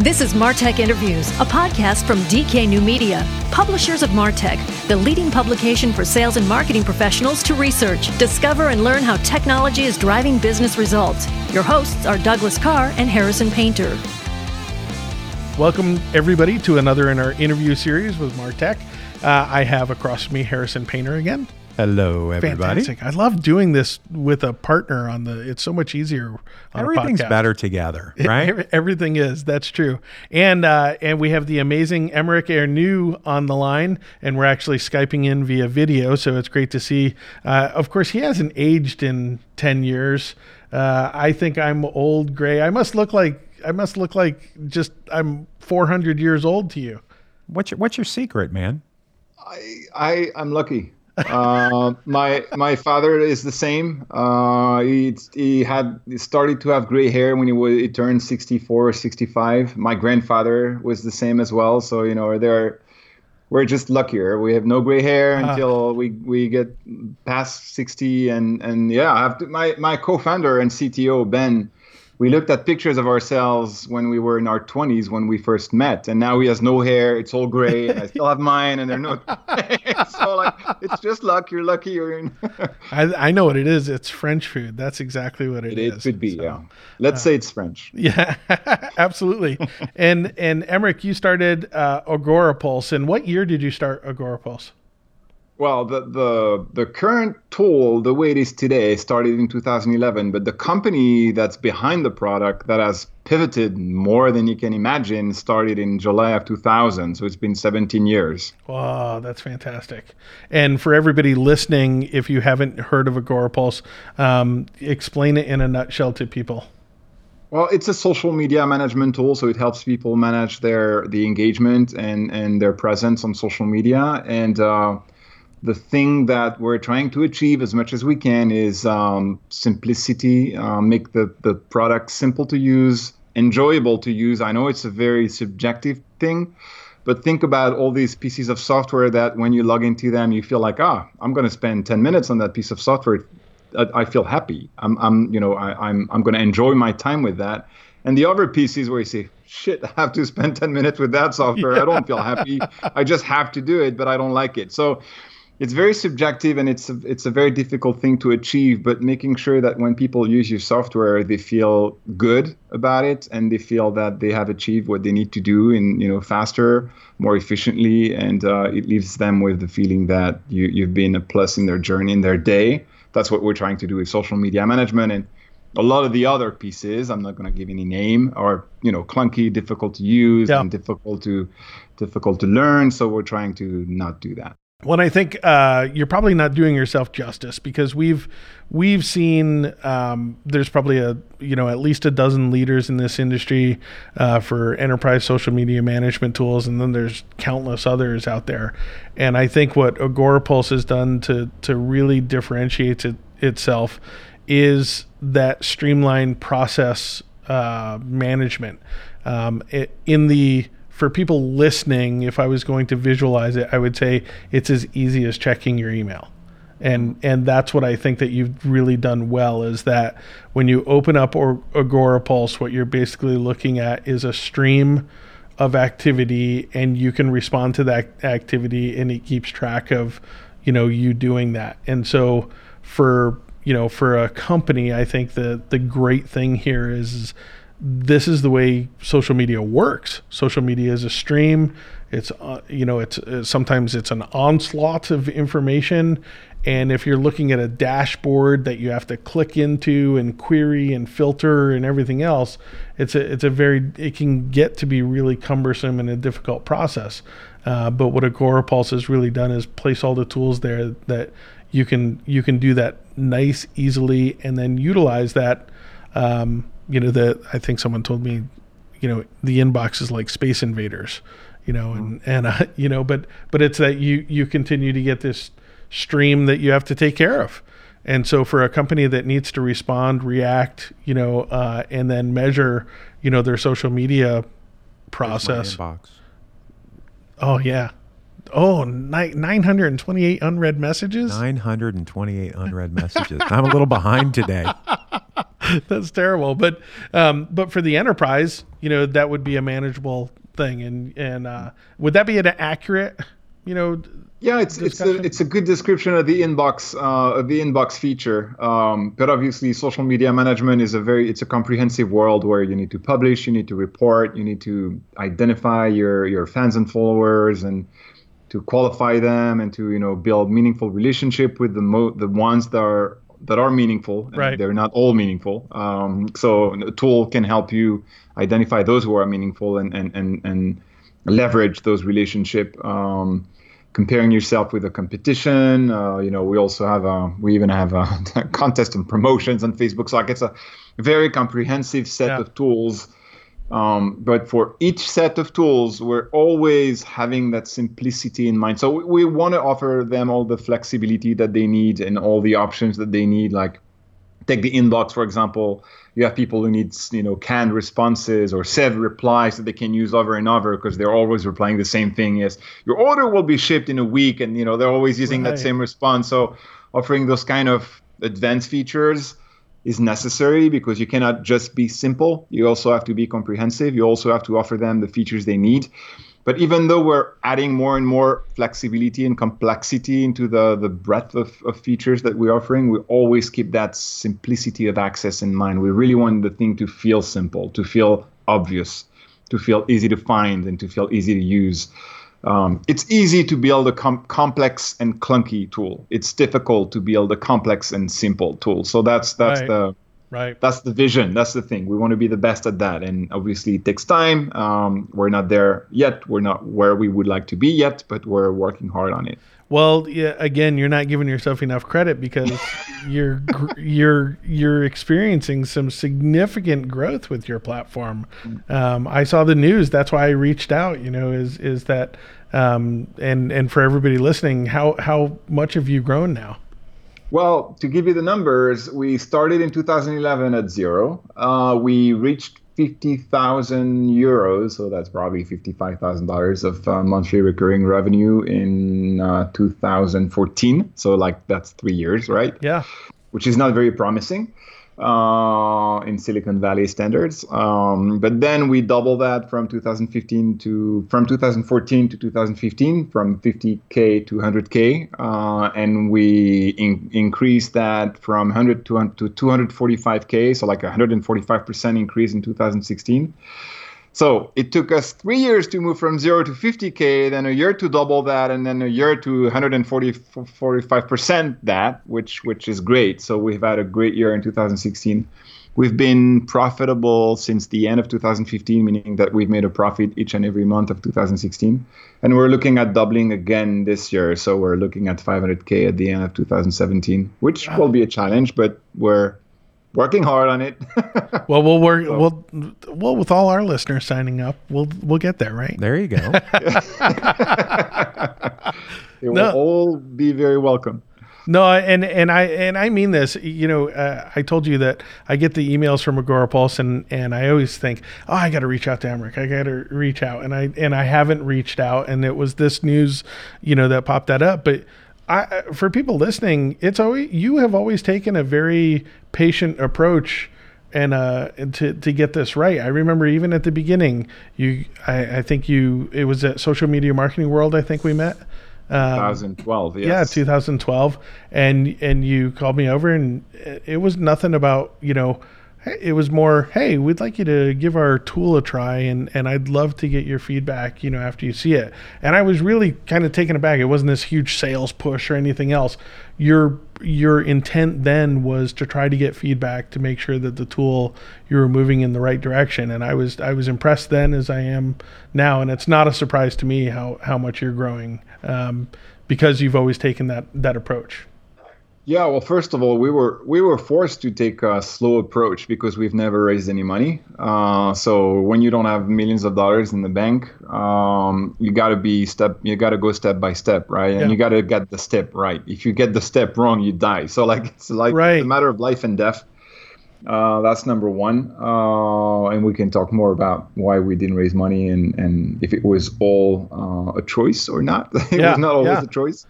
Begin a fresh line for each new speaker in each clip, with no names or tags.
This is Martech Interviews, a podcast from DK New Media, publishers of Martech, the leading publication for sales and marketing professionals to research, discover, and learn how technology is driving business results. Your hosts are Douglas Karr and Harrison Painter.
Welcome, everybody, to another in our interview series with Martech. Uh, I have across me Harrison Painter again.
Hello, everybody.
Fantastic. I love doing this with a partner on the. It's so much easier. On
Everything's
a podcast.
better together, right?
Every- Everything is. That's true. And uh, and we have the amazing Emeric Ernoult on the line, and we're actually skyping in via video, so it's great to see. Uh, of course, he hasn't aged in ten years. Uh, I think I'm old, gray. I must look like I must look like just I'm 400 years old to you.
what's your What's your secret, man?
I, I I'm lucky. Uh, my my father is the same. Uh, he he had he started to have gray hair when he was he turned 64 or 65. My grandfather was the same as well. So you know they're we're just luckier. We have no gray hair until we, we get past 60 and and yeah, I have to, my my co-founder and CTO Ben we looked at pictures of ourselves when we were in our 20s when we first met and now he has no hair it's all gray and i still have mine and they're no so like it's just luck you're lucky you're in
I, I know what it is. It's French food. That's exactly what
it,
is.
it could be
So,
yeah let's say it's french
Yeah, absolutely. and and Emeric, you started uh, Agorapulse. And what year did you start Agorapulse?
Well the, the the current tool the way it is today started in 2011 but the company that's behind the product that has pivoted more than you can imagine started in july of 2000 so it's been 17 years
Wow, that's fantastic. And for everybody listening, if you haven't heard of Agorapulse, um, explain it in a nutshell to people.
Well, it's a social media management tool, so it helps people manage their the engagement and and their presence on social media. And uh, the thing that we're trying to achieve as much as we can is um, simplicity. Uh, make the the product simple to use, enjoyable to use. I know it's a very subjective thing. But think about all these pieces of software that when you log into them, you feel like, ah, I'm going to spend 10 minutes on that piece of software. I, I feel happy. I'm, I'm, you know, I, I'm, I'm going to enjoy my time with that. And the other pieces where you say, shit, I have to spend 10 minutes with that software. I don't feel happy. I just have to do it, but I don't like it. So it's very subjective and it's a, it's a very difficult thing to achieve. But making sure that when people use your software, they feel good about it and they feel that they have achieved what they need to do in, you know, faster, more efficiently. And uh, it leaves them with the feeling that you, you've been a plus in their journey, in their day. That's what we're trying to do with social media management. And a lot of the other pieces i'm not going to give any name are you know clunky difficult to use
Yeah.
and difficult to difficult to learn so we're trying to not do that
Well, I think uh, you're probably not doing yourself justice because we've we've seen um, there's probably a you know at least a dozen leaders in this industry uh, for enterprise social media management tools, and then there's countless others out there. And I think what Agorapulse has done to to really differentiate it, itself is that streamlined process uh, management um, it, in the for people listening, if I was going to visualize it, I would say it's as easy as checking your email. And and that's what I think that you've really done well is that when you open up or Agorapulse, what you're basically looking at is a stream of activity and you can respond to that activity and it keeps track of, you know, you doing that. And so for you know, for a company, I think the the great thing here is, is this is the way social media works. Social media is a stream. It's uh, you know it's uh, sometimes it's an onslaught of information, and if you're looking at a dashboard that you have to click into and query and filter and everything else, it's a it's a very it can get to be really cumbersome and a difficult process. Uh, but what Agorapulse has really done is place all the tools there that you can you can do that nice easily and then utilize that. Um, you know that I think someone told me, you know, the inbox is like Space Invaders, you know, and and uh, you know, but but it's that you you continue to get this stream that you have to take care of. And so for a company that needs to respond, react, you know, uh, and then measure, you know, their social media process. Oh yeah. Oh, ni- 928 unread messages.
928 unread messages. I'm a little behind today.
that's terrible. But um, but for the enterprise, you know, that would be a manageable thing. And and uh, would that be an accurate, you know?
Yeah, it's it's a, it's a good description of the inbox uh, of the inbox feature. Um, but obviously, social media management is a very it's a comprehensive world where you need to publish, you need to report, you need to identify your your fans and followers, and to qualify them, and to you know build meaningful relationship with the mo- the ones that are that are meaningful.
Right.
They're not all meaningful. Um, so a tool can help you identify those who are meaningful and and and, and leverage those relationship. Um, comparing yourself with the competition. Uh, you know, we also have a, we even have a contest and promotions on Facebook. So like it's a very comprehensive set
Yeah.
of tools. Um, but for each set of tools, we're always having that simplicity in mind. So we, we want to offer them all the flexibility that they need and all the options that they need. Like take the inbox for example you have people who need you know canned responses or save replies that they can use over and over because they're always replying the same thing yes your order will be shipped in a week and you know they're always using
Right.
that same response so offering those kind of advanced features is necessary because you cannot just be simple you also have to be comprehensive you also have to offer them the features they need but even though we're adding more and more flexibility and complexity into the, the breadth of, of features that we're offering, we always keep that simplicity of access in mind. We really want the thing to feel simple, to feel obvious, to feel easy to find, and to feel easy to use. Um, it's easy to build a com- complex and clunky tool. It's difficult to build a complex and simple tool. So that's that's
Right.
the
Right.
that's the vision that's the thing we want to be the best at that and obviously it takes time um, we're not there yet we're not where we would like to be yet but we're working hard on it
Well, yeah, again, you're not giving yourself enough credit because you're you're you're experiencing some significant growth with your platform. Um, I saw the news. That's why I reached out. You know, is is that um, and and for everybody listening, how how much have you grown now?
well to give you the numbers we started in 2011 at zero uh, we reached 50,000 euros so that's probably $55,000 of uh, monthly recurring revenue in uh, 2014 so like that's three years right?
Yeah.
which is not very promising uh, in Silicon Valley standards. Um, but then we double that from 2015 to from 2014 to 2015, from 50k to 100k, uh, and we in, increased that from 100 to, to 245k, so like a 145 percent increase in 2016. So it took us three years to move from zero to 50k, then a year to double that, and then a year to 140 45 percent that, which which is great. So we've had a great year in 2016. We've been profitable since the end of 2015, meaning that we've made a profit each and every month of 2016, and we're looking at doubling again this year. So we're looking at 500k at the end of 2017, which will be a challenge, but we're working hard on it.
Well, we'll work. We'll well with all our listeners signing up, we'll we'll get there, right?
There you go.
They will
No.
all be very welcome.
No, and and I and I mean this. You know, uh, I told you that I get the emails from Agorapulse, and and I always think, oh, I got to reach out to Emeric. I got to reach out, and I and I haven't reached out, and it was this news, you know, that popped that up. But I, for people listening, it's always you have always taken a very patient approach. And uh, to to get this right, I remember even at the beginning, you, I, I think you, it was at Social Media Marketing World. I think we met. Um,
2012.
yeah, 2012, and and you called me over, and it was nothing about you know, it was more, hey, we'd like you to give our tool a try, and and I'd love to get your feedback, you know, after you see it. And I was really kind of taken aback. It wasn't this huge sales push or anything else. Your your intent then was to try to get feedback to make sure that the tool you were moving in the right direction. And I was I was impressed then as I am now, and it's not a surprise to me how how much you're growing um, because you've always taken that that approach.
Yeah. Well, first of all, we were we were forced to take a slow approach because we've never raised any money. Uh, so when you don't have millions of dollars in the bank, um, you got to be step. You got to go step by step, right? And
Yeah.
you got to get the step right. If you get the step wrong, you die. So like it's like
Right.
a matter of life and death. Uh, that's number one. Uh, and we can talk more about why we didn't raise money and, and if it was all uh, a choice or not. it
Yeah,
was not always
yeah.
a choice.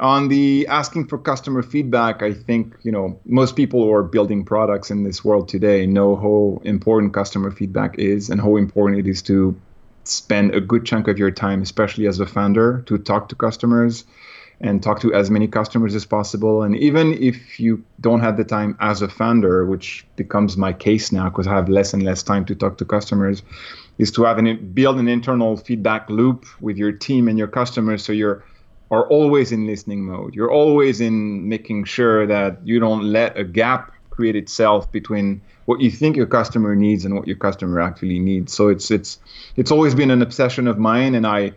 On the asking for customer feedback, I think you know most people who are building products in this world today know how important customer feedback is and how important it is to spend a good chunk of your time, especially as a founder, to talk to customers and talk to as many customers as possible. And even if you don't have the time as a founder, which becomes my case now because I have less and less time to talk to customers, is to have an build an internal feedback loop with your team and your customers so you're are always in listening mode. You're always in making sure that you don't let a gap create itself between what you think your customer needs and what your customer actually needs. So it's it's it's always been an obsession of mine, and I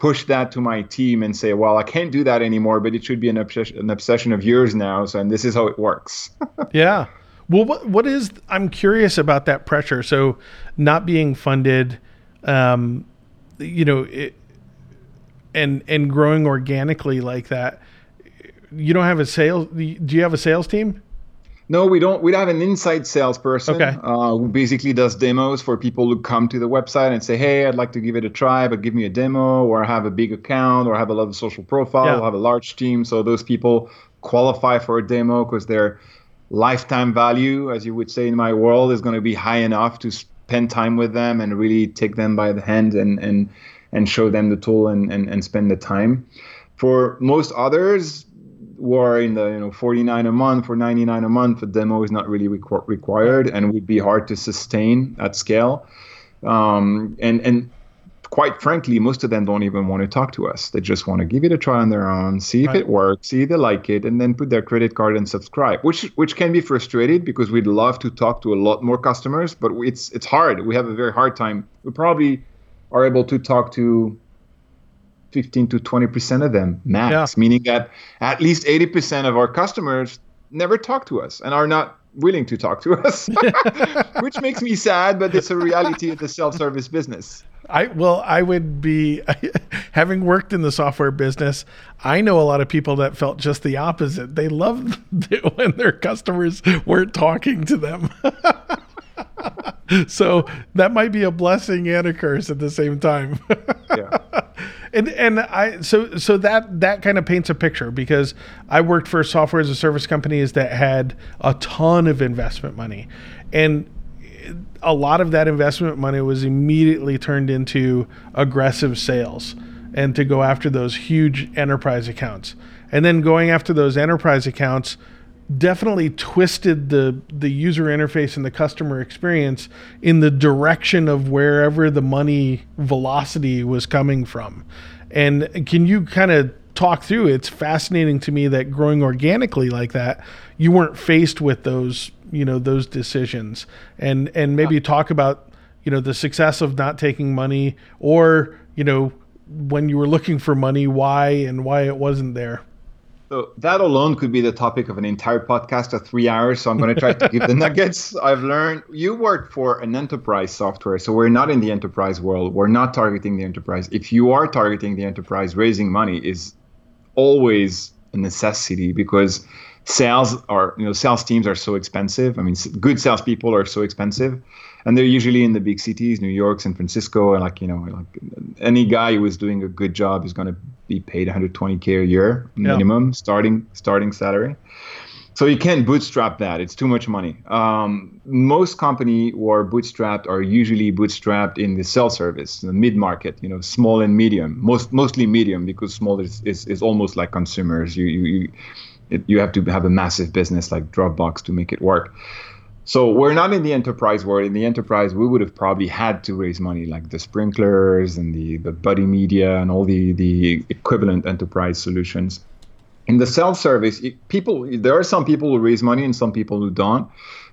push that to my team and say, well, I can't do that anymore, but it should be an obsession, an obsession of yours now. So, and this is how it works.
yeah. Well, what what is? I'm curious about that pressure. So, not being funded, um, you know, it, and and growing organically like that. You don't have a sales. Do you have a sales team?
No, we don't. We have an inside salesperson
okay.
uh, who basically does demos for people who come to the website and say, "Hey, I'd like to give it a try, but give me a demo, or I have a big account, or I have a lot of social profile, yeah. or have a large team." So those people qualify for a demo because their lifetime value, as you would say in my world, is going to be high enough to spend time with them and really take them by the hand and and and show them the tool and, and, and spend the time. For most others who are in the you know 49 a month or 99 a month, a demo is not really requ- required and would be hard to sustain at scale. Um, and and quite frankly, most of them don't even want to talk to us. They just want to give it a try on their own, see if right. it works, see if they like it, and then put their credit card and subscribe. Which which can be frustrated because we'd love to talk to a lot more customers, but it's it's hard. We have a very hard time. We probably are able to talk to 15 to 20 percent of them max yeah. meaning that at least 80 percent of our customers never talk to us and are not willing to talk to us which makes me sad but it's a reality of the self-service business
I well, I would be having worked in the software business. I know a lot of people that felt just the opposite. They loved it when their customers weren't talking to them. So that might be a blessing and a curse at the same time. yeah. And and I so so that that kind of paints a picture because I worked for software as a service companies that had a ton of investment money. And a lot of that investment money was immediately turned into aggressive sales and to go after those huge enterprise accounts. And then going after those enterprise accounts definitely twisted the the user interface and the customer experience in the direction of wherever the money velocity was coming from. And can you kind of talk through it's fascinating to me that growing organically like that you weren't faced with those you know those decisions. And and maybe talk about you know the success of not taking money or you know when you were looking for money why and why it wasn't there
so that alone could be the topic of an entire podcast of three hours. So I'm going to try to give the nuggets I've learned. You work for an enterprise software, so we're not in the enterprise world. We're not targeting the enterprise. If you are targeting the enterprise, raising money is always a necessity because sales are you know sales teams are so expensive. I mean, good salespeople are so expensive and they're usually in the big cities, New York, San Francisco, and like you know, like any guy who is doing a good job is going to be paid 120k a year minimum yeah. starting starting salary. So you can't bootstrap that; it's too much money. Um, most company who are bootstrapped are usually bootstrapped in the sell service, the mid market, you know, small and medium. Most mostly medium because small is is, is almost like consumers. You you you, it, you have to have a massive business like Dropbox to make it work. So we're not in the enterprise world. In the enterprise, we would have probably had to raise money like the Sprinklrs and the, the Buddy Media and all the, the equivalent enterprise solutions. In the self-service, people there are some people who raise money and some people who don't,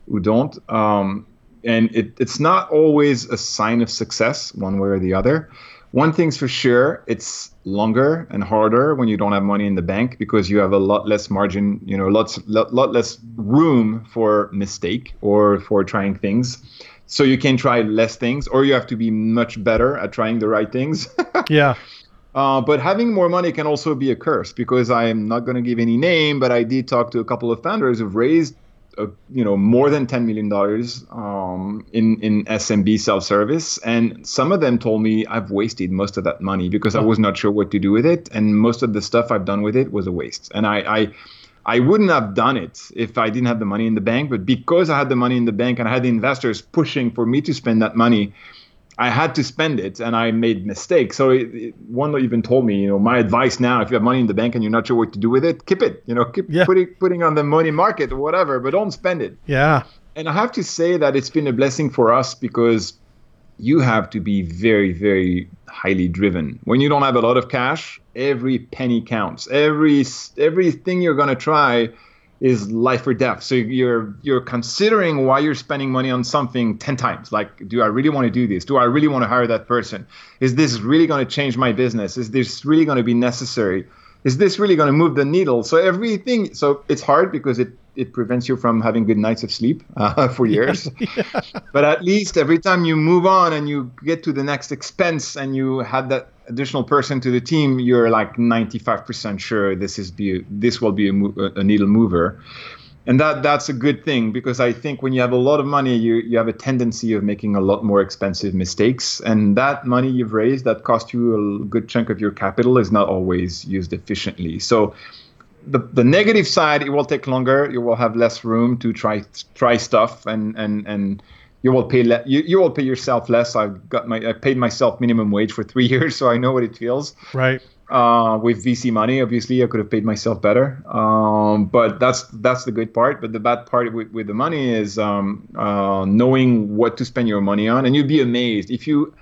who don't. Um, and it, it's not always a sign of success, one way or the other. One thing's for sure, it's longer and harder when you don't have money in the bank because you have a lot less margin, you know, lots lot, lot less room for mistake or for trying things. So you can try less things or you have to be much better at trying the right things.
yeah.
Uh, but having more money can also be a curse because I'm not going to give any name, but I did talk to a couple of founders who've raised you know more than ten million dollars um, in in SMB self service, and some of them told me I've wasted most of that money because I was not sure what to do with it, and most of the stuff I've done with it was a waste. And I, I I wouldn't have done it if I didn't have the money in the bank, but because I had the money in the bank and I had the investors pushing for me to spend that money, I had to spend it and I made mistakes. So it, it, one even told me, you know, my advice now, if you have money in the bank and you're not sure what to do with it, keep it, you know, keep
Yeah.
putting, putting on the money market or whatever, but don't spend it.
Yeah.
And I have to say that it's been a blessing for us because you have to be very, very highly driven. When you don't have a lot of cash, every penny counts. Every everything you're going to try is life or death. So you're you're considering why you're spending money on something 10 times. Like do I really want to do this? Do I really want to hire that person? Is this really going to change my business? Is this really going to be necessary? Is this really going to move the needle? So everything so it's hard because it it prevents you from having good nights of sleep uh, for years. But at least every time you move on and you get to the next expense and you have that additional person to the team, you're like 95% sure this is be this will be a, mo- a needle mover. And that that's a good thing because I think when you have a lot of money, you you have a tendency of making a lot more expensive mistakes, and that money you've raised that cost you a good chunk of your capital is not always used efficiently. So the, the negative side, it will take longer. You will have less room to try try stuff, and and and you will pay le- you, you will pay yourself less. I've got my I paid myself minimum wage for three years, so I know what it feels.
Right.
Uh, with VC money, obviously, I could have paid myself better. Um, but that's that's the good part. But the bad part with, with the money is um, uh, knowing what to spend your money on, and you'd be amazed if you.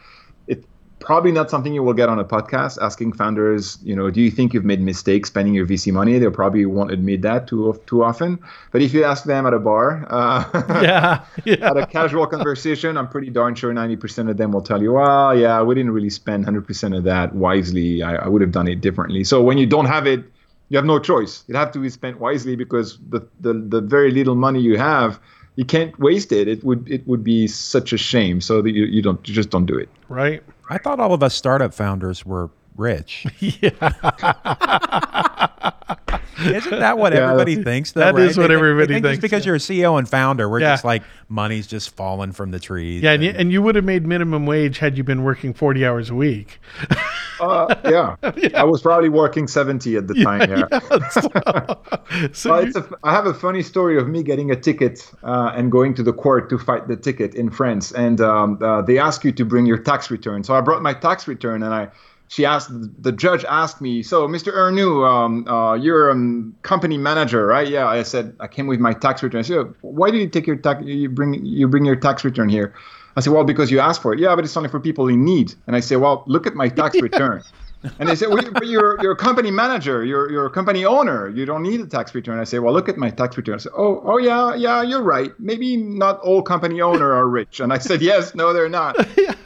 Probably not something you will get on a podcast asking founders. You know, do you think you've made mistakes spending your VC money? They probably won't admit that too too often. But if you ask them at a bar, uh,
Yeah. Yeah.
at a casual conversation, I'm pretty darn sure 90% of them will tell you, well, yeah, we didn't really spend 100% of that wisely. I, I would have done it differently. So when you don't have it, you have no choice. It have to be spent wisely because the, the, the very little money you have, you can't waste it. It would it would be such a shame. So that you, you don't you just don't do it.
Right.
I thought all of us startup founders were rich. Isn't that what
Yeah.
everybody thinks? Though,
That
right?
is what
They think- they
everybody
think just
thinks,
because
yeah.
you're a CEO and founder, we're
Yeah.
just like money's just falling from the trees.
Yeah, and you, and you would have made minimum wage had you been working 40 hours a week.
Uh, yeah. I was probably working 70 at the time. Yeah.
So
Well,
you-
it's a, I have a funny story of me getting a ticket uh, and going to the court to fight the ticket in France, and um, uh, they ask you to bring your tax return. So I brought my tax return, and I she asked the judge asked me, so Mr. Ernoult, um, uh, you're a um, company manager, right? Yeah, I said I came with my tax return. I said, why do you take your tax? You bring you bring your tax return here. I said, well, because you asked for it. Yeah, but it's only for people in need. And I said well, look at my tax return. And they say, well, but you're, you're a company manager, you're, you're a company owner, you don't need a tax return. I say, well, look at my tax return. I say, oh, oh yeah, yeah, you're right. Maybe not all company owner are rich. And I said, yes, no, they're not.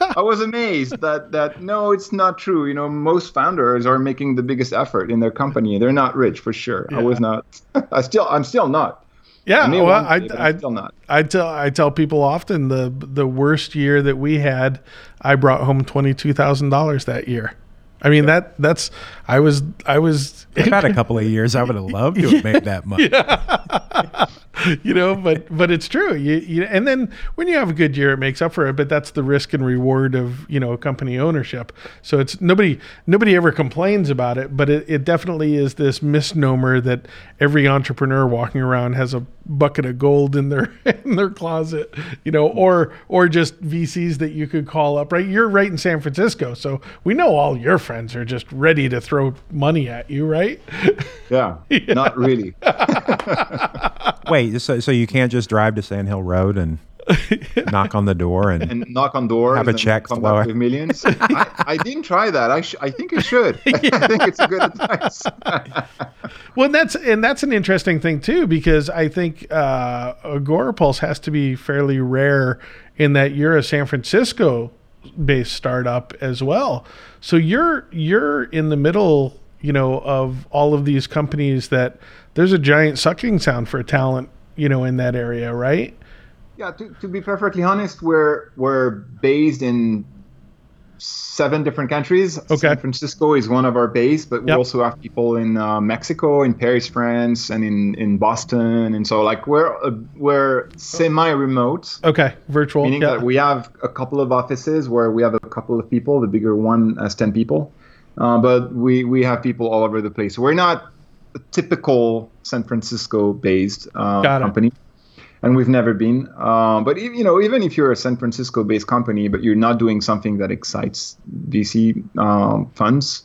I was amazed that that no, it's not true. You know, most founders are making the biggest effort in their company. They're not rich for sure. I was not. I still, I'm still not.
yeah,
I
well, I,
day,
I,
still not.
I tell I tell people often the the worst year that we had, I brought home twenty two thousand dollars that year. I mean that that's I was I was
had a couple of years. I would have loved to have made that money.
you know, but but it's true. You, you and then when you have a good year, it makes up for it. But that's the risk and reward of you know company ownership. So it's nobody nobody ever complains about it, but it, it definitely is this misnomer that every entrepreneur walking around has a bucket of gold in their in their closet, you know, or or just VCs that you could call up. Right, you're right in San Francisco, so we know all your friends are just ready to throw money at you, right?
Yeah, not really.
Wait, so so you can't just drive to Sand Hill Road and knock on the door and,
and knock on doors
Have a check
come
flow.
back with millions. I, I didn't try that. I, sh- I think I should. I think it's a good advice.
Well, and that's and that's an interesting thing too, because I think uh, Agorapulse has to be fairly rare in that you're a San Francisco-based startup as well. So you're you're in the middle, you know, of all of these companies that there's a giant sucking sound for talent, you know, in that area, right?
yeah, to, to be perfectly honest, we're we're based in seven different countries.
Okay.
San Francisco is one of our base, but we
Yep.
also have people in uh, Mexico, in Paris, France, and in, in Boston. And so, like, we're uh, we're semi-remote,
Okay, virtual.
meaning
yeah.
that we have a couple of offices where we have a couple of people. The bigger one has ten people, uh, but we we have people all over the place. We're not a typical San Francisco-based uh, company and we've never been. Um, but e- you know, even if you're a San Francisco-based company, but you're not doing something that excites VC um, funds,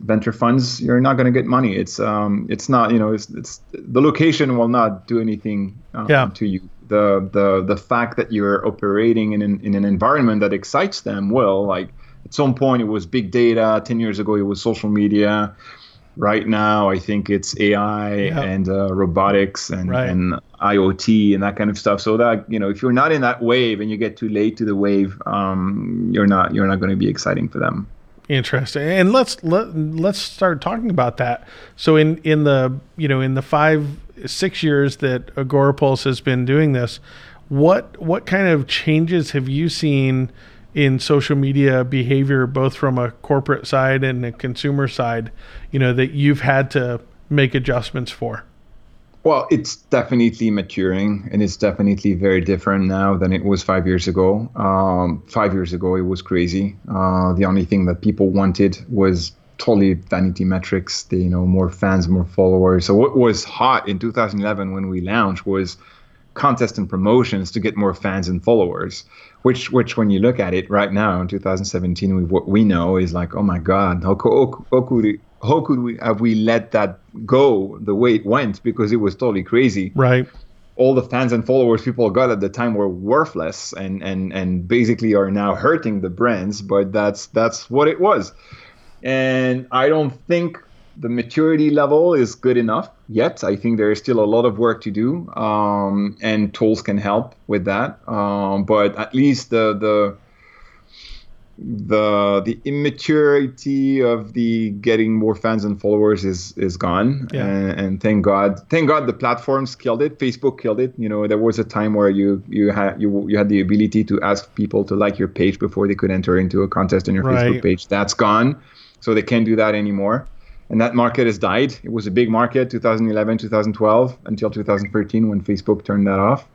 venture funds, you're not going to get money. It's um, it's not you know, it's, it's the location will not do anything um,
Yeah.
to you. The the the fact that you're operating in an, in an environment that excites them will like. At some point, it was big data. Ten years ago, it was social media. Right now, I think it's AI
Yeah.
and uh, robotics and,
Right.
and IoT and that kind of stuff. So that you know, if you're not in that wave and you get too late to the wave, um, you're not you're not going to be exciting for them.
Interesting. And let's let, let's start talking about that. So in in the you know in the five six years that Agorapulse has been doing this, what what kind of changes have you seen in social media behavior, both from a corporate side and a consumer side? You know that you've had to make adjustments for.
Well, it's definitely maturing, and it's definitely very different now than it was five years ago. Um, five years ago, it was crazy. Uh, the only thing that people wanted was totally vanity metrics. They, you know, more fans, more followers. So what was hot in 2011 when we launched was contests and promotions to get more fans and followers. Which, which, when you look at it right now in 2017, we, what we know is like, oh my God, how, co- how could we, how could we have we let that go the way it went? Because it was totally crazy.
Right.
all the fans and followers people got at the time were worthless and and and basically are now hurting the brands but that's that's what it was. And i don't think the maturity level is good enough yet. I think there is still a lot of work to do um, and tools can help with that. Um, but at least the the the the immaturity of the getting more fans and followers is is gone.
Yeah.
and, and thank god thank god the platforms killed it. Facebook killed it. You know there was a time where you you had you you had the ability to ask people to like your page before they could enter into a contest on your
Right.
facebook page. That's gone. So they can't do that anymore and that market has died it was a big market 2011 2012 until 2013 when facebook turned that off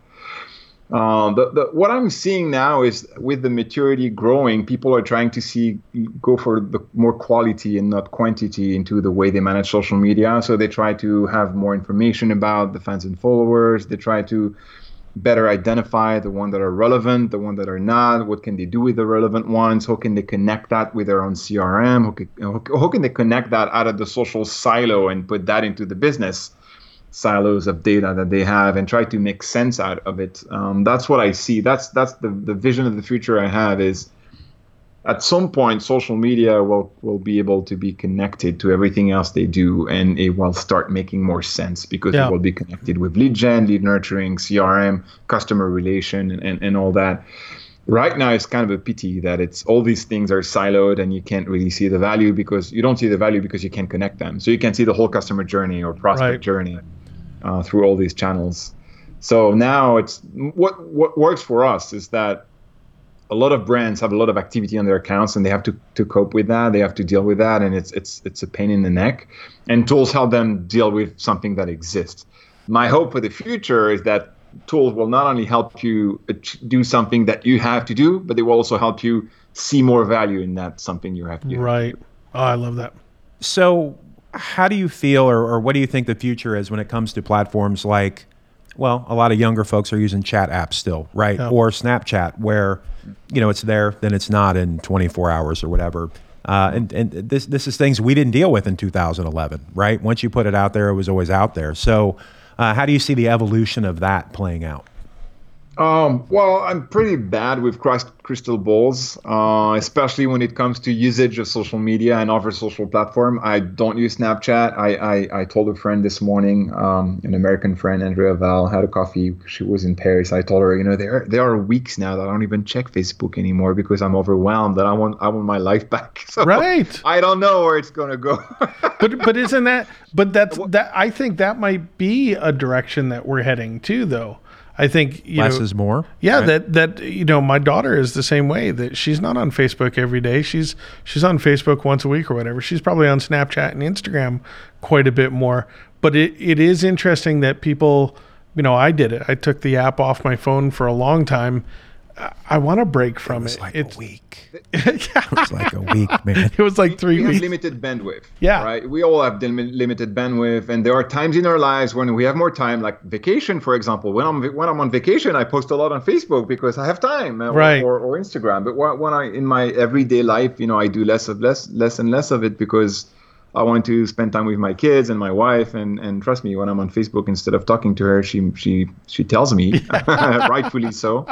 um, what I'm seeing now is with the maturity growing, people are trying to see go for the more quality and not quantity into the way they manage social media. So they try to have more information about the fans and followers. They try to better identify the one that are relevant, the one that are not. What can they do with the relevant ones? How can they connect that with their own CRM? How can, how, can they connect that out of the social silo and put that into the business? silos of data that they have and try to make sense out of it. Um, that's what I see. That's that's the, the vision of the future I have is at some point social media will will be able to be connected to everything else they do and it will start making more sense because
Yeah.
it will be connected with lead gen, lead nurturing, CRM, customer relation and, and, and all that. Right now it's kind of a pity that it's all these things are siloed and you can't really see the value because you don't see the value because you can't connect them. So you can see the whole customer journey or prospect
Right.
journey uh, through all these channels. So now it's what what works for us is that a lot of brands have a lot of activity on their accounts and they have to, to cope with that. They have to deal with that, and it's it's it's a pain in the neck. And tools help them deal with something that exists. My hope for the future is that tools will not only help you do something that you have to do, but they will also help you see more value in that something you have to do.
Right. Oh, I love that.
So, how do you feel, or, or what do you think the future is when it comes to platforms like, well, a lot of younger folks are using chat apps still, right? Or Snapchat, where, you know, it's there, then it's not in 24 hours or whatever. Uh, and and this this is things we didn't deal with in 2011, right? Once you put it out there, it was always out there. So, uh, how do you see the evolution of that playing out?
Um, well, I'm pretty bad with crystal balls, uh, especially when it comes to usage of social media and other social platform. I don't use Snapchat. I, I, I told a friend this morning, um, an American friend, Andrea Vahl, had a coffee. She was in Paris. I told her, you know, there there are weeks now that I don't even check Facebook anymore because I'm overwhelmed. That I want I want my life back. So
Right.
I don't know where it's gonna go.
but but isn't that but that's that I think that might be a direction that we're heading to though. I think you
Less
know,
is more.
Yeah,
right?
that that you know, my daughter is the same way. That she's not on Facebook every day. She's she's on Facebook once a week or whatever. She's probably on Snapchat and Instagram quite a bit more. But it, it is interesting that people, you know, I did it. I took the app off my phone for a long time. I, I want to break from
It's
it.
like
it's
a week.
yeah,
It's like a week, man.
it was like three
we have
weeks.
limited bandwidth.
Yeah.
Right. We all have limited bandwidth, and there are times in our lives when we have more time, like vacation, for example. When I'm when I'm on vacation, I post a lot on Facebook because I have time, uh, or,
Right.
or, or Instagram. But when when I in my everyday life, you know, I do less of less less and less of it because I want to spend time with my kids and my wife. And and trust me, when I'm on Facebook, instead of talking to her, she she she tells me, rightfully so.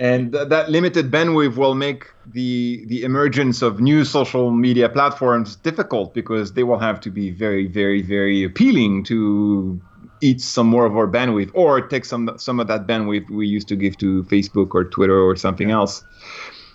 and th- that limited bandwidth will make the the emergence of new social media platforms difficult because they will have to be very very very appealing to eat some more of our bandwidth or take some some of that bandwidth we used to give to Facebook or Twitter or something else.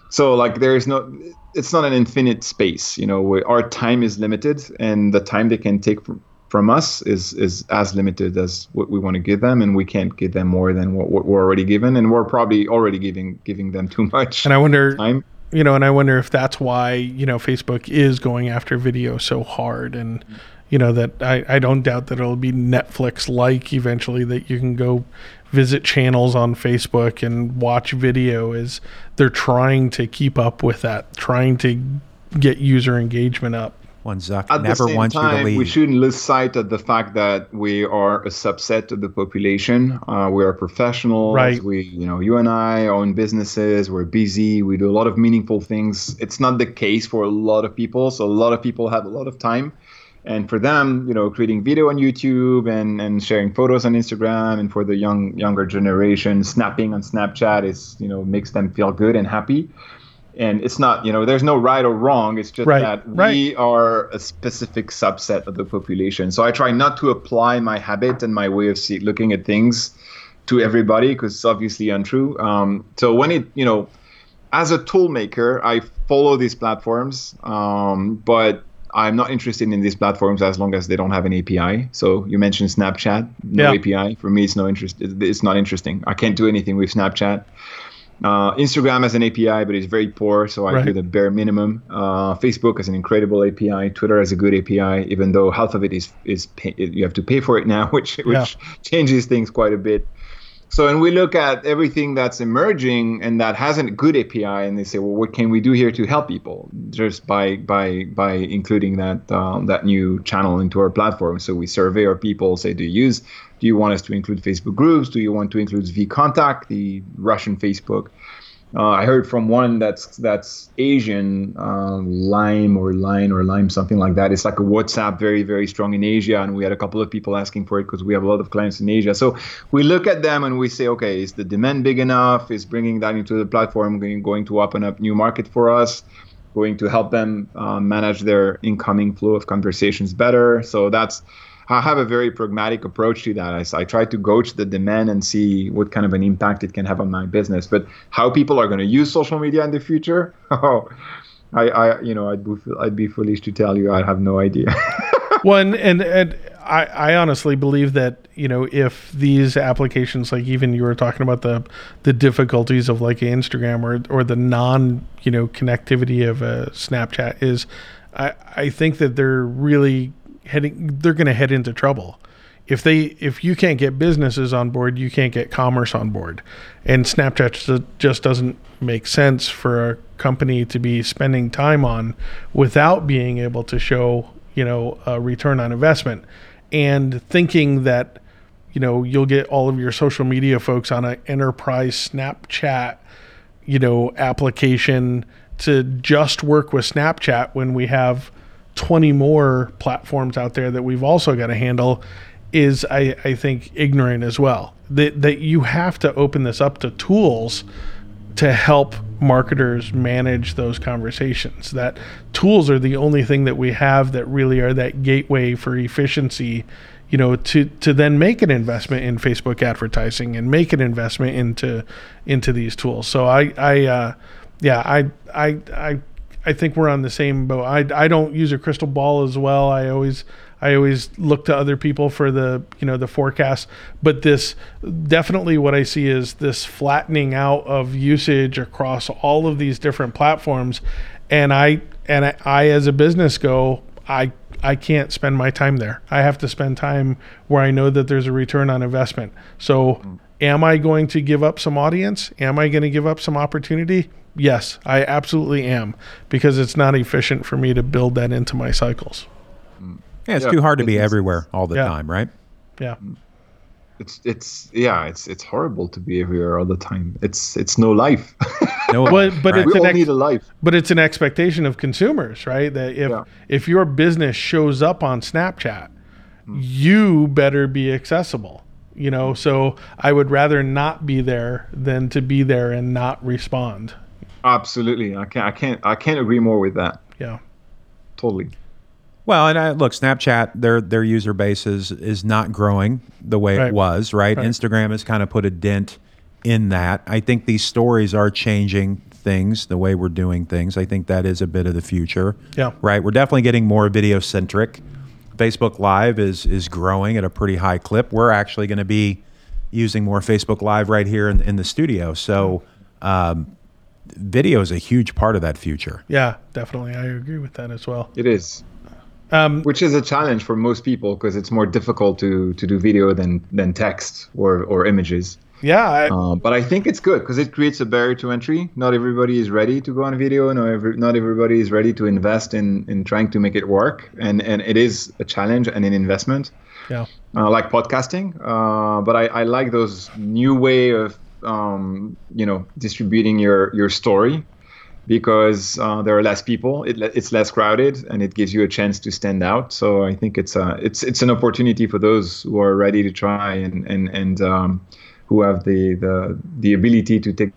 So like there is no it's not an infinite space, you know, where our time is limited and the time they can take from, from us is is as limited as what we want to give them and we can't give them more than what, what we're already given and we're probably already giving giving them too much
And I wonder,
time.
you know, and I wonder if that's why you know Facebook is going after video so hard, and mm. you know that I, I don't doubt that it'll be Netflix like eventually that you can go visit channels on Facebook and watch video. Is they're trying to keep up with that, trying to get user engagement up.
One Zuck
At
never
the same
wants you to
time,
leave.
we shouldn't lose sight of the fact that we are a subset of the population. Uh, we are professionals.
Right.
We, you know, you and I own businesses. We're busy. We do a lot of meaningful things. It's not the case for a lot of people. So a lot of people have a lot of time. And for them, you know, creating video on YouTube and, and sharing photos on Instagram, and for the young younger generation, snapping on Snapchat is, you know, makes them feel good and happy. And it's not you know there's no right or wrong. It's just
Right,
that
right.
we are a specific subset of the population. So i try not to apply my habit and my way of see, looking at things to everybody because it's obviously untrue. Um, so when it you know as a tool maker i follow these platforms um, but i'm not interested in these platforms as long as they don't have an api so you mentioned snapchat no
Yeah.
api for me it's no interest it's not interesting i can't do anything with snapchat uh, Instagram has an API, but it's very poor, so I
Right.
do the bare minimum. Uh, Facebook has an incredible API. Twitter has a good API, even though half of it is is pay, you have to pay for it now, which which
Yeah.
changes things quite a bit. So, and we look at everything that's emerging and that has a good API, and they say, well, what can we do here to help people? Just by by by including that um, that new channel into our platform. So we survey our people, say, do you use, do you want us to include Facebook groups? Do you want to include VKontakte, the Russian Facebook? Uh, I heard from one that's that's Asian, uh, Lime or Line or Lime, something like that. It's like a WhatsApp, very very strong in Asia, and we had a couple of people asking for it because we have a lot of clients in Asia. So we look at them and we say, okay, is the demand big enough? Is bringing that into the platform going, going to open up new market for us? Going to help them uh, manage their incoming flow of conversations better? So that's I have a very pragmatic approach to that. I, I, try to gauge the demand and see what kind of an impact it can have on my business. But how people are going to use social media in the future, oh, I, I you know, I'd be, I'd be foolish to tell you. I have no idea.
well, and, and, and I, I honestly believe that you know if these applications, like even you were talking about the the difficulties of like Instagram or or the non you know connectivity of a Snapchat is, I I think that they're really heading they're going to head into trouble. If they if you can't get businesses on board, you can't get commerce on board, and Snapchat just- doesn't make sense for a company to be spending time on without being able to show you know a return on investment and thinking that you know you'll get all of your social media folks on an enterprise snapchat you know application to just work with snapchat when we have 20 more platforms out there that we've also got to handle is I, I think ignorant as well that, that you have to open this up to tools to help marketers manage those conversations. That tools are the only thing that we have that really are that gateway for efficiency, you know, to to then make an investment in Facebook advertising and make an investment into into these tools. So I I uh, yeah I I I I think we're on the same boat. I I don't use a crystal ball as well. I always I always look to other people for the you know the forecast. But this definitely what I see is this flattening out of usage across all of these different platforms, and I and I, I as a business go I I can't spend my time there. I have to spend time where I know that there's a return on investment. So, mm. Am I going to give up some audience? Am I going to give up some opportunity? Yes, I absolutely am because it's not efficient for me to build that into my cycles. Mm.
Yeah, it's
Yeah,
too hard to be everywhere all the
Yeah.
time, right?
Yeah. Mm.
It's it's yeah, it's it's horrible to be everywhere all the time. It's it's no life.
No,
But but
right.
it's
we
an
all
ex-
need a life.
but it's an expectation of consumers, right? That if
Yeah.
if your business shows up on Snapchat, mm. you better be accessible. You know, so I would rather not be there than to be there and not respond.
Absolutely, I can't I can't I can't agree more with that.
Yeah.
Totally.
Well, and I, look, Snapchat, their their user base is is not growing the way
Right.
it was, right?
Right.
Instagram has kind of put a dent in that. I think these stories are changing things, the way we're doing things. I think that is a bit of the future.
Yeah.
Right. We're definitely getting more video centric. Facebook Live is is growing at a pretty high clip. We're actually going to be using more Facebook Live right here in, in the studio. So, um, video is a huge part of that future.
Yeah, definitely. I agree with that as well.
It is.
Um,
Which is a challenge for most people because it's more difficult to, to do video than, than text or, or images.
Yeah, I,
Uh, but I think it's good because it creates a barrier to entry. Not everybody is ready to go on video. Not, every, not everybody is ready to invest in, in trying to make it work. And, and it is a challenge and an investment,
yeah,
uh, like podcasting. Uh, but I, I like those new way of um, you know distributing your, your story because uh, there are less people. It, it's less crowded, and it gives you a chance to stand out. So I think it's a it's it's an opportunity for those who are ready to try and and and um, who have the the the ability to take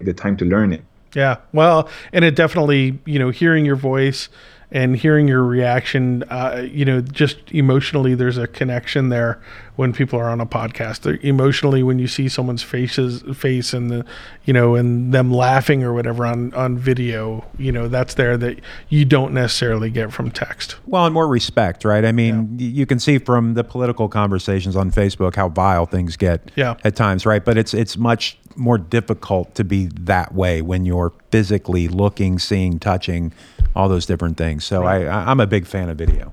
the time to learn it.
yeah. Well, and it definitely, you know, hearing your voice and hearing your reaction, uh, you know, just emotionally, there's a connection there when people are on a podcast. They're emotionally, when you see someone's faces face and the, you know, and them laughing or whatever on on video, you know, that's there that you don't necessarily get from text.
Well, and more respect, right? I mean, y you can see from the political conversations on Facebook how vile things get
Yeah.
at times, right? But it's it's much more difficult to be that way when you're physically looking, seeing, touching, all those different things. So I, I, I'm a big fan of video.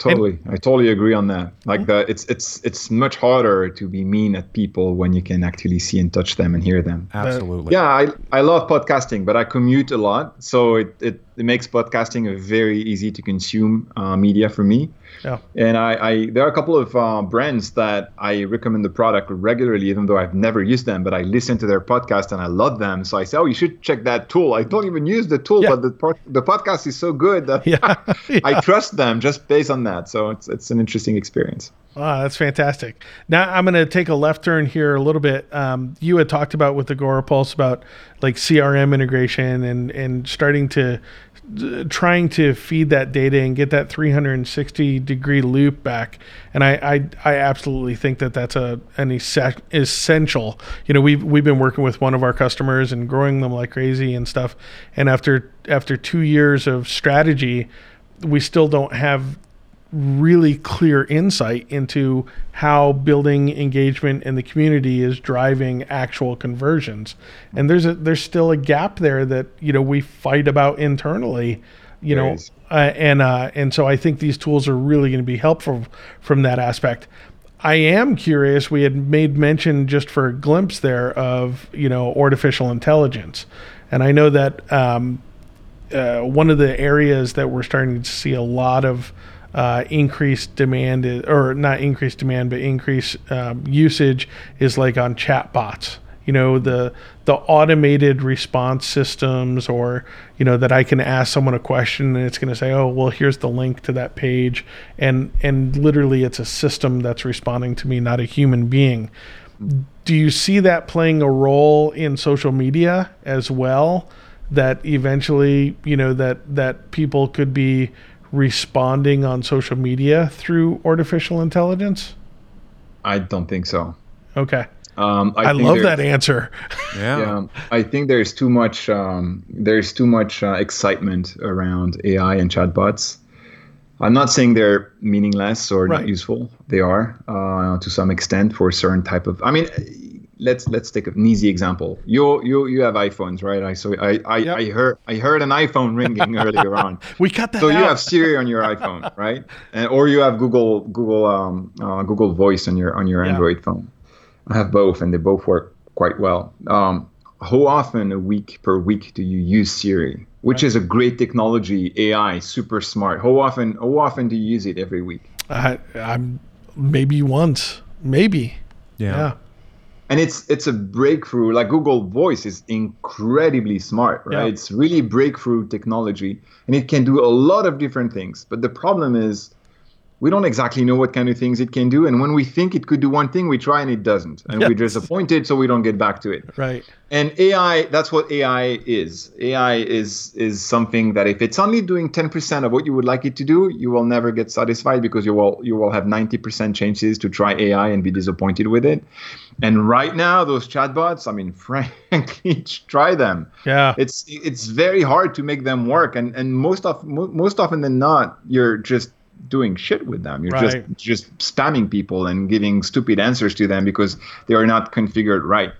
Totally, I totally agree on that. Like the, uh, it's it's it's much harder to be mean at people when you can actually see and touch them and hear them.
Absolutely.
Yeah, I, I love podcasting, but I commute a lot, so it, it, it makes podcasting a very easy to consume uh, media for me.
Yeah.
And I, I there are a couple of uh, brands that I recommend the product regularly, even though I've never used them, but I listen to their podcast and I love them. So I say, oh, you should check that tool. I don't even use the tool,
Yeah.
but the the podcast is so good that
Yeah.
I trust them just based on that. So it's it's an interesting experience.
Wow, that's fantastic. Now I'm going to take a left turn here a little bit. Um, you had talked about with the Agorapulse about like CRM integration and and starting to trying to feed that data and get that 360 degree loop back. And I I, I absolutely think that that's a an essential. You know, we've we've been working with one of our customers and growing them like crazy and stuff. And after after two years of strategy, we still don't have really clear insight into how building engagement in the community is driving actual conversions and there's a there's still a gap there that you know we fight about internally you
There
know uh, and uh, and so I think these tools are really going to be helpful from that aspect. I am curious. We had made mention just for a glimpse there of you know artificial intelligence, and I know that um, uh, one of the areas that we're starting to see a lot of uh, increased demand, is, or not increased demand, but increased um, usage is like on chatbots. You know the the automated response systems, or you know that I can ask someone a question and it's going to say, "Oh, well, here's the link to that page," and and literally it's a system that's responding to me, not a human being. Do you see that playing a role in social media as well? that eventually you know that that people could be responding on social media through artificial intelligence
I don't think so.
okay
Um,
i,
think
love that answer
Yeah.
Yeah, I think there's too much um, there's too much uh, excitement around AI and chatbots. I'm not saying they're meaningless or
Right.
not useful. They are uh, to some extent for a certain type of. I mean, let's let's take an easy example. You you you have iPhones, right? I so I I,
Yep.
I heard I heard an iPhone ringing earlier on.
We cut that
So you have Siri on your iPhone, right? And, or you have Google Google um, uh, Google Voice on your on your
Yeah.
Android phone. I have both, and they both work quite well. Um, how often a week per week do you use Siri, which is a great technology, AI, super smart? How often how often do you use it every week?
I, I'm maybe once, maybe.
Yeah.
Yeah.
And it's it's a breakthrough like google voice is incredibly smart right
Yeah.
it's really breakthrough technology and it can do a lot of different things but the problem is we don't exactly know what kind of things it can do and when we think it could do one thing we try and it doesn't and we're disappointed so we don't get back to it
Right.
and AI, that's what AI is. AI is is something that if it's only doing 10% of what you would like it to do, you will never get satisfied because you will you will have 90% chances to try AI and be disappointed with it. And right now, those chatbots, I mean, frankly, try them.
Yeah.
It's it's very hard to make them work, and and most of mo- most often than not, you're just doing shit with them. You're
Right.
just just spamming people and giving stupid answers to them because they are not configured right.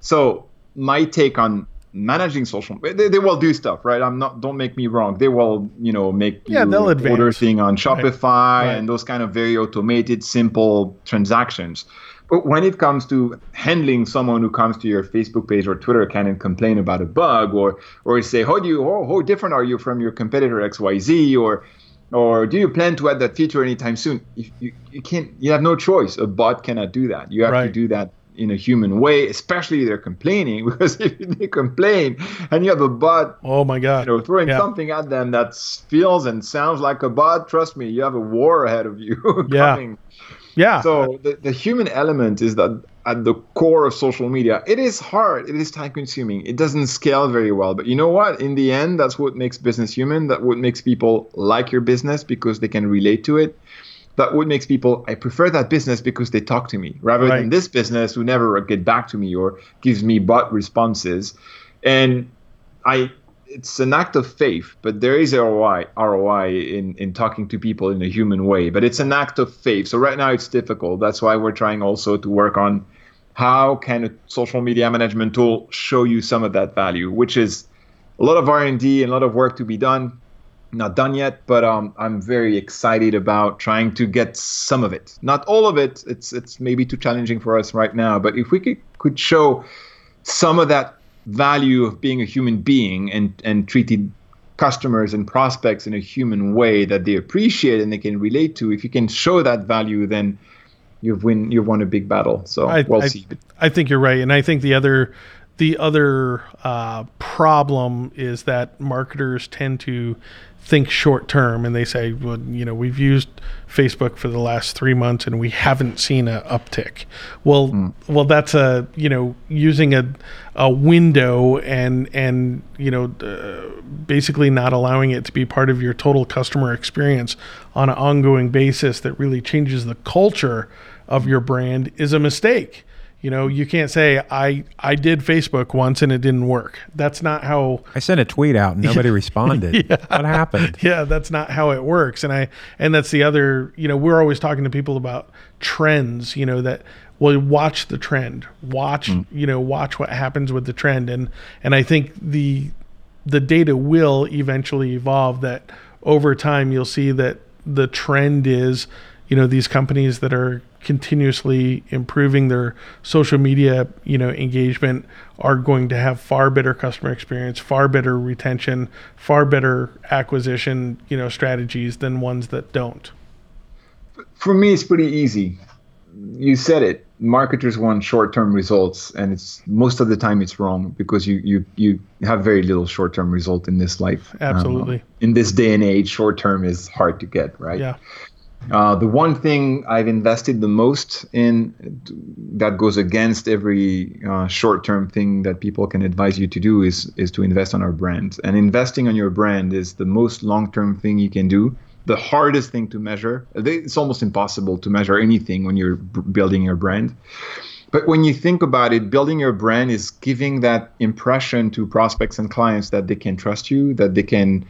So my take on managing social they, they will do stuff right i'm not don't make me wrong they will you know make
Yeah, they'll advance.
order thing on shopify
Right.
and those kind of very automated simple transactions but when it comes to handling someone who comes to your facebook page or twitter account and complain about a bug or or say how do you how, how different are you from your competitor xyz or or do you plan to add that feature anytime soon you, you, you can't you have no choice a bot cannot do that you have to do that in a human way especially if they're complaining because if they complain and you have a bot
Oh my God.
you know throwing
Yeah.
something at them that feels and sounds like a bot trust me you have a war ahead of you
Yeah.
coming
yeah.
so the, the human element is that at the core of social media. It is hard. It is time consuming. It doesn't scale very well. But you know what? In the end that's what makes business human. That what makes people like your business because they can relate to it. That what makes people i prefer that business because they talk to me rather
Right.
than this business who never get back to me or gives me bot responses. And i it's an act of faith, but there is ROI, ROI in, in talking to people in a human way. But it's an act of faith. So right now it's difficult. That's why we're trying also to work on how can a social media management tool show you some of that value, which is a lot of R&D and a lot of work to be done. Not done yet, but um, I'm very excited about trying to get some of it. Not all of it. It's it's maybe too challenging for us right now. But if we could, could show some of that value of being a human being and and treating customers and prospects in a human way that they appreciate and they can relate to if you can show that value then you've win you've won a big battle. So
I,
we'll
I,
see
I think you're right, and I think the other the other uh, problem is that marketers tend to think short term, and they say, "Well, you know, we've used Facebook for the last three months, and we haven't seen an uptick." Well, well, that's a you know using a a window and and you know uh, basically not allowing it to be part of your total customer experience on an ongoing basis that really changes the culture of your brand is a mistake. You know, you can't say I I did Facebook once and it didn't work. That's not how
I sent a tweet out and nobody responded. What happened?
yeah, that's not how it works. And I and that's the other, you know, we're always talking to people about trends, you know, that well watch the trend. Watch, mm. you know, watch what happens with the trend and and I think the the data will eventually evolve that over time you'll see that the trend is you know these companies that are continuously improving their social media you know engagement are going to have far better customer experience far better retention far better acquisition you know strategies than ones that don't.
For me it's pretty easy. You said it. Marketers want short-term results and it's most of the time it's wrong because you you you have very little short-term result in this life.
Absolutely.
Uh, in this day and age short-term is hard to get right?
Yeah
Uh, the one thing I've invested the most in that goes against every uh, short-term thing that people can advise you to do is is to invest on our brand. And investing on your brand is the most long-term thing you can do. The hardest thing to measure. It's almost impossible to measure anything when you're building your brand. But when you think about it, building your brand is giving that impression to prospects and clients that they can trust you, that they can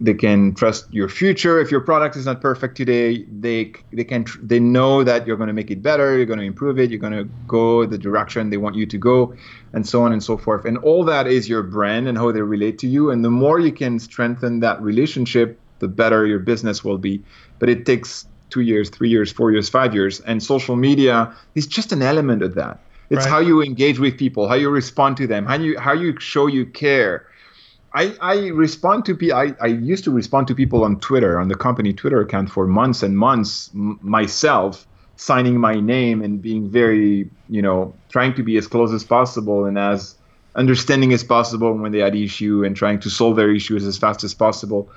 they can trust your future. If your product is not perfect today, they they can they know that you're going to make it better. You're going to improve it. You're going to go the direction they want you to go, and so on and so forth. And all that is your brand and how they relate to you. And the more you can strengthen that relationship, the better your business will be. But it takes two years, three years, four years, five years, and social media is just an element of that. It's right. how you engage with people, how you respond to them, how you how you show you care I, I respond to people. I, I used to respond to people on Twitter, on the company Twitter account for months and months m- myself, signing my name and being very, you know, trying to be as close as possible and as understanding as possible when they had issue and trying to solve their issues as fast as possible.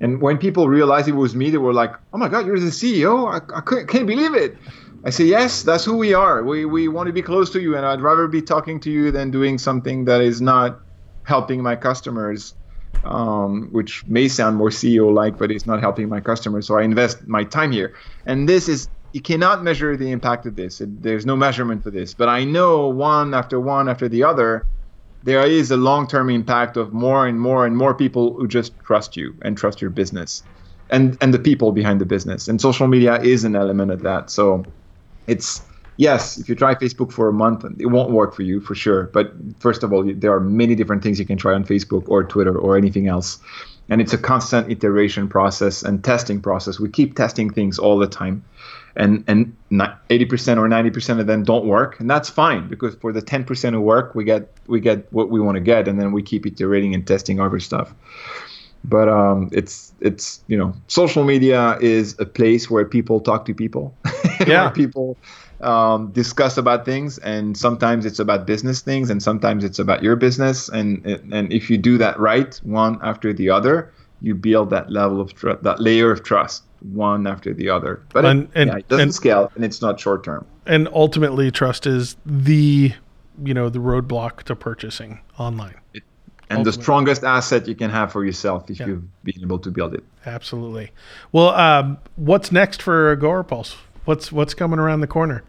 And when people realized it was me, they were like, "Oh my God, you're the CEO! I, I can't believe it." I say, "Yes, that's who we are. We we want to be close to you, and I'd rather be talking to you than doing something that is not helping my customers, um, which may sound more CEO like, but it's not helping my customers. So I invest my time here. And this is, you cannot measure the impact of this. It, there's no measurement for this. But I know one after one after the other, there is a long term impact of more and more and more people who just trust you and trust your business and, and the people behind the business. And social media is an element of that. So it's, yes, if you try Facebook for a month, it won't work for you for sure. But first of all, there are many different things you can try on Facebook or Twitter or anything else. And it's a constant iteration process and testing process. We keep testing things all the time. And and 80% or 90% of them don't work, and that's fine because for the 10% who work, we get we get what we want to get, and then we keep iterating and testing other stuff but um, it's it's you know social media is a place where people talk to people yeah people um, discuss about things, and sometimes it's about business things, and sometimes it's about your business. And and if you do that right, one after the other, you build that level of trust, that layer of trust, one after the other. But and, it, and, yeah, it doesn't and, scale, and it's not short term.
And ultimately, trust is the you know the roadblock to purchasing online.
And Ultimately. the strongest asset you can have for yourself if yeah. you've been able to build it.
Absolutely. Well, um, what's next for Agorapulse? What's what's coming around the corner?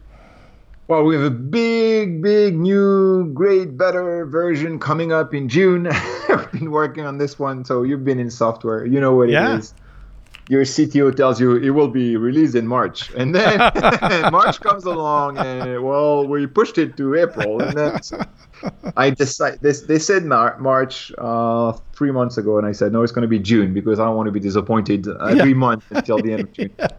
Well, we have a big, big new, great, better version coming up in June. I've been working on this one, so you've been in software. You know what yeah. it is. Your CTO tells you it will be released in March, and then March comes along, and well, we pushed it to April, and then I decided this. They said March uh, three months ago, and I said no, it's going to be June because I don't want to be disappointed every yeah. month until the end of June. yeah.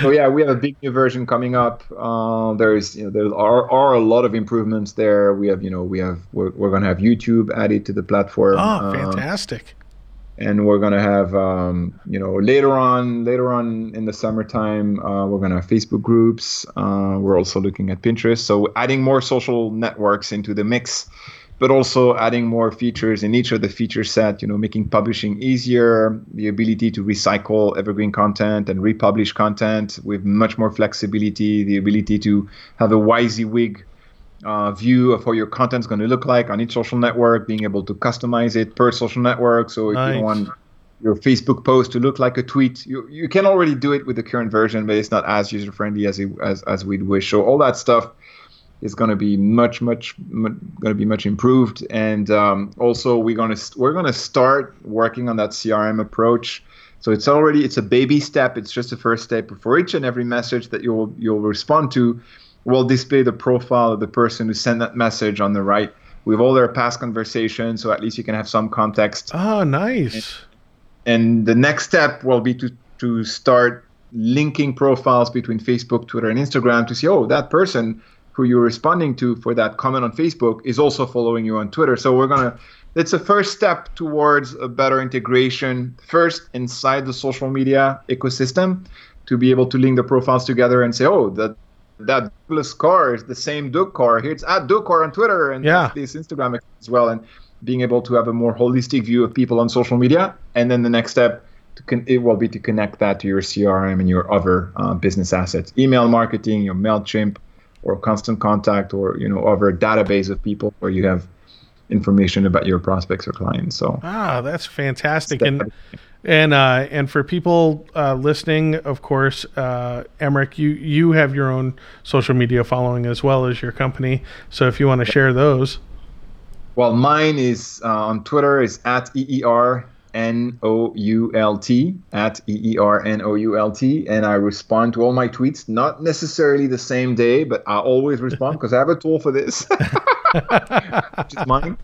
So yeah, we have a big new version coming up. Uh, there's you know there are, are a lot of improvements there. We have you know we have we're, we're going to have YouTube added to the platform.
Oh, fantastic!
And we're gonna have um, you know later on later on in the summertime uh, we're gonna have facebook groups. Uh, we're also looking at pinterest. So adding more social networks into the mix but also adding more features in each of the feature set you know making publishing easier the ability to recycle evergreen content and republish content with much more flexibility the ability to have a WYSIWYG uh, view of how your content is going to look like on each social network, being able to customize it per social network. So if nice. you want your Facebook post to look like a tweet, you, you can already do it with the current version, but it's not as user friendly as, it, as as we'd wish. So all that stuff is going to be much much, much going to be much improved. And um, also we're going to we're going to start working on that CRM approach. So it's already it's a baby step. It's just the first step for each and every message that you'll you'll respond to will display the profile of the person who sent that message on the right with all their past conversations, so at least you can have some context.
Oh, nice.
And, and the next step will be to to start linking profiles between Facebook, Twitter, and Instagram to see, oh, that person who you're responding to for that comment on Facebook is also following you on Twitter. So we're gonna it's a first step towards a better integration first inside the social media ecosystem to be able to link the profiles together and say, oh, that that Douglas Karr is the same Doug Karr. Here it's at Doug Karr on Twitter and yeah. this Instagram as well. And being able to have a more holistic view of people on social media. And then the next step con- it will be to connect that to your CRM and your other uh, business assets, email marketing, your Mailchimp, or constant contact, or you know other database of people where you have information about your prospects or clients. So
ah, that's fantastic. And and uh, and for people uh, listening, of course, uh, Emeric, you you have your own social media following as well as your company. So if you want to share those,
well, mine is uh, on Twitter is at eer N O U L T at E E R N O U L T, and I respond to all my tweets. Not necessarily the same day, but I always respond because I have a tool for this. which is mine.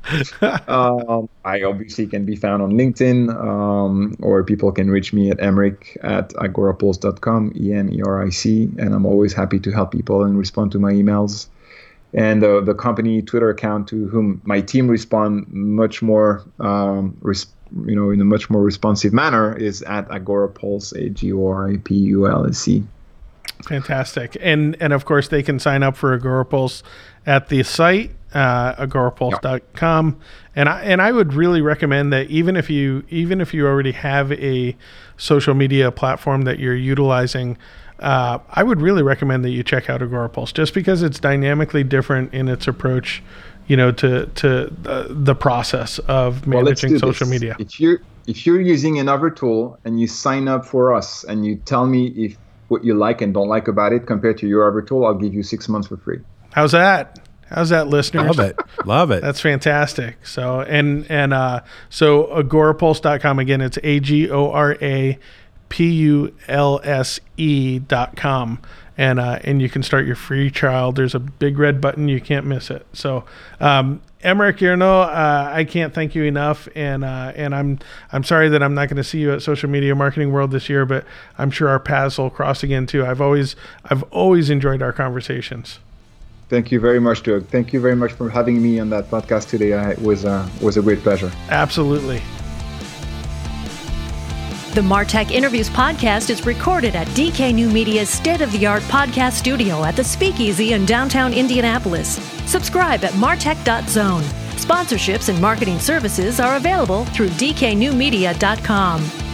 Um, I obviously can be found on LinkedIn, um, or people can reach me at emeric at agorapulse.com, E M E R I C, and I'm always happy to help people and respond to my emails. And uh, the company Twitter account to whom my team respond much more, um, you know, in a much more responsive manner is at agorapulse, A G O R A P U L S E.
Fantastic. And and of course they can sign up for Agorapulse at the site uh, agorapulse.com and I and I would really recommend that even if you even if you already have a social media platform that you're utilizing uh, I would really recommend that you check out Agorapulse just because it's dynamically different in its approach you know to to uh, the process of managing
do
social
this.
media
If you're if you're using another tool and you sign up for us and you tell me if what you like and don't like about it compared to your other tool, I'll give you six months for free.
how's that how's that listeners
Love it. Love it.
That's fantastic. So and and uh, so agorapulse.com again. It's a g o r a p u l s e dot com. And, uh, and you can start your free trial. There's a big red button. You can't miss it. So, um, Emeric Ernoult, uh, I can't thank you enough, and uh, and I'm I'm sorry that I'm not going to see you at Social Media Marketing World this year, but I'm sure our paths will cross again too. I've always I've always enjoyed our conversations.
Thank you very much, Doug. Thank you very much for having me on that podcast today. It was uh, was a great pleasure.
Absolutely.
The Martech Interviews podcast is recorded at DK New Media's state of the art podcast studio at the Speakeasy in downtown Indianapolis. Subscribe at martech.zone. Sponsorships and marketing services are available through dknewmedia.com.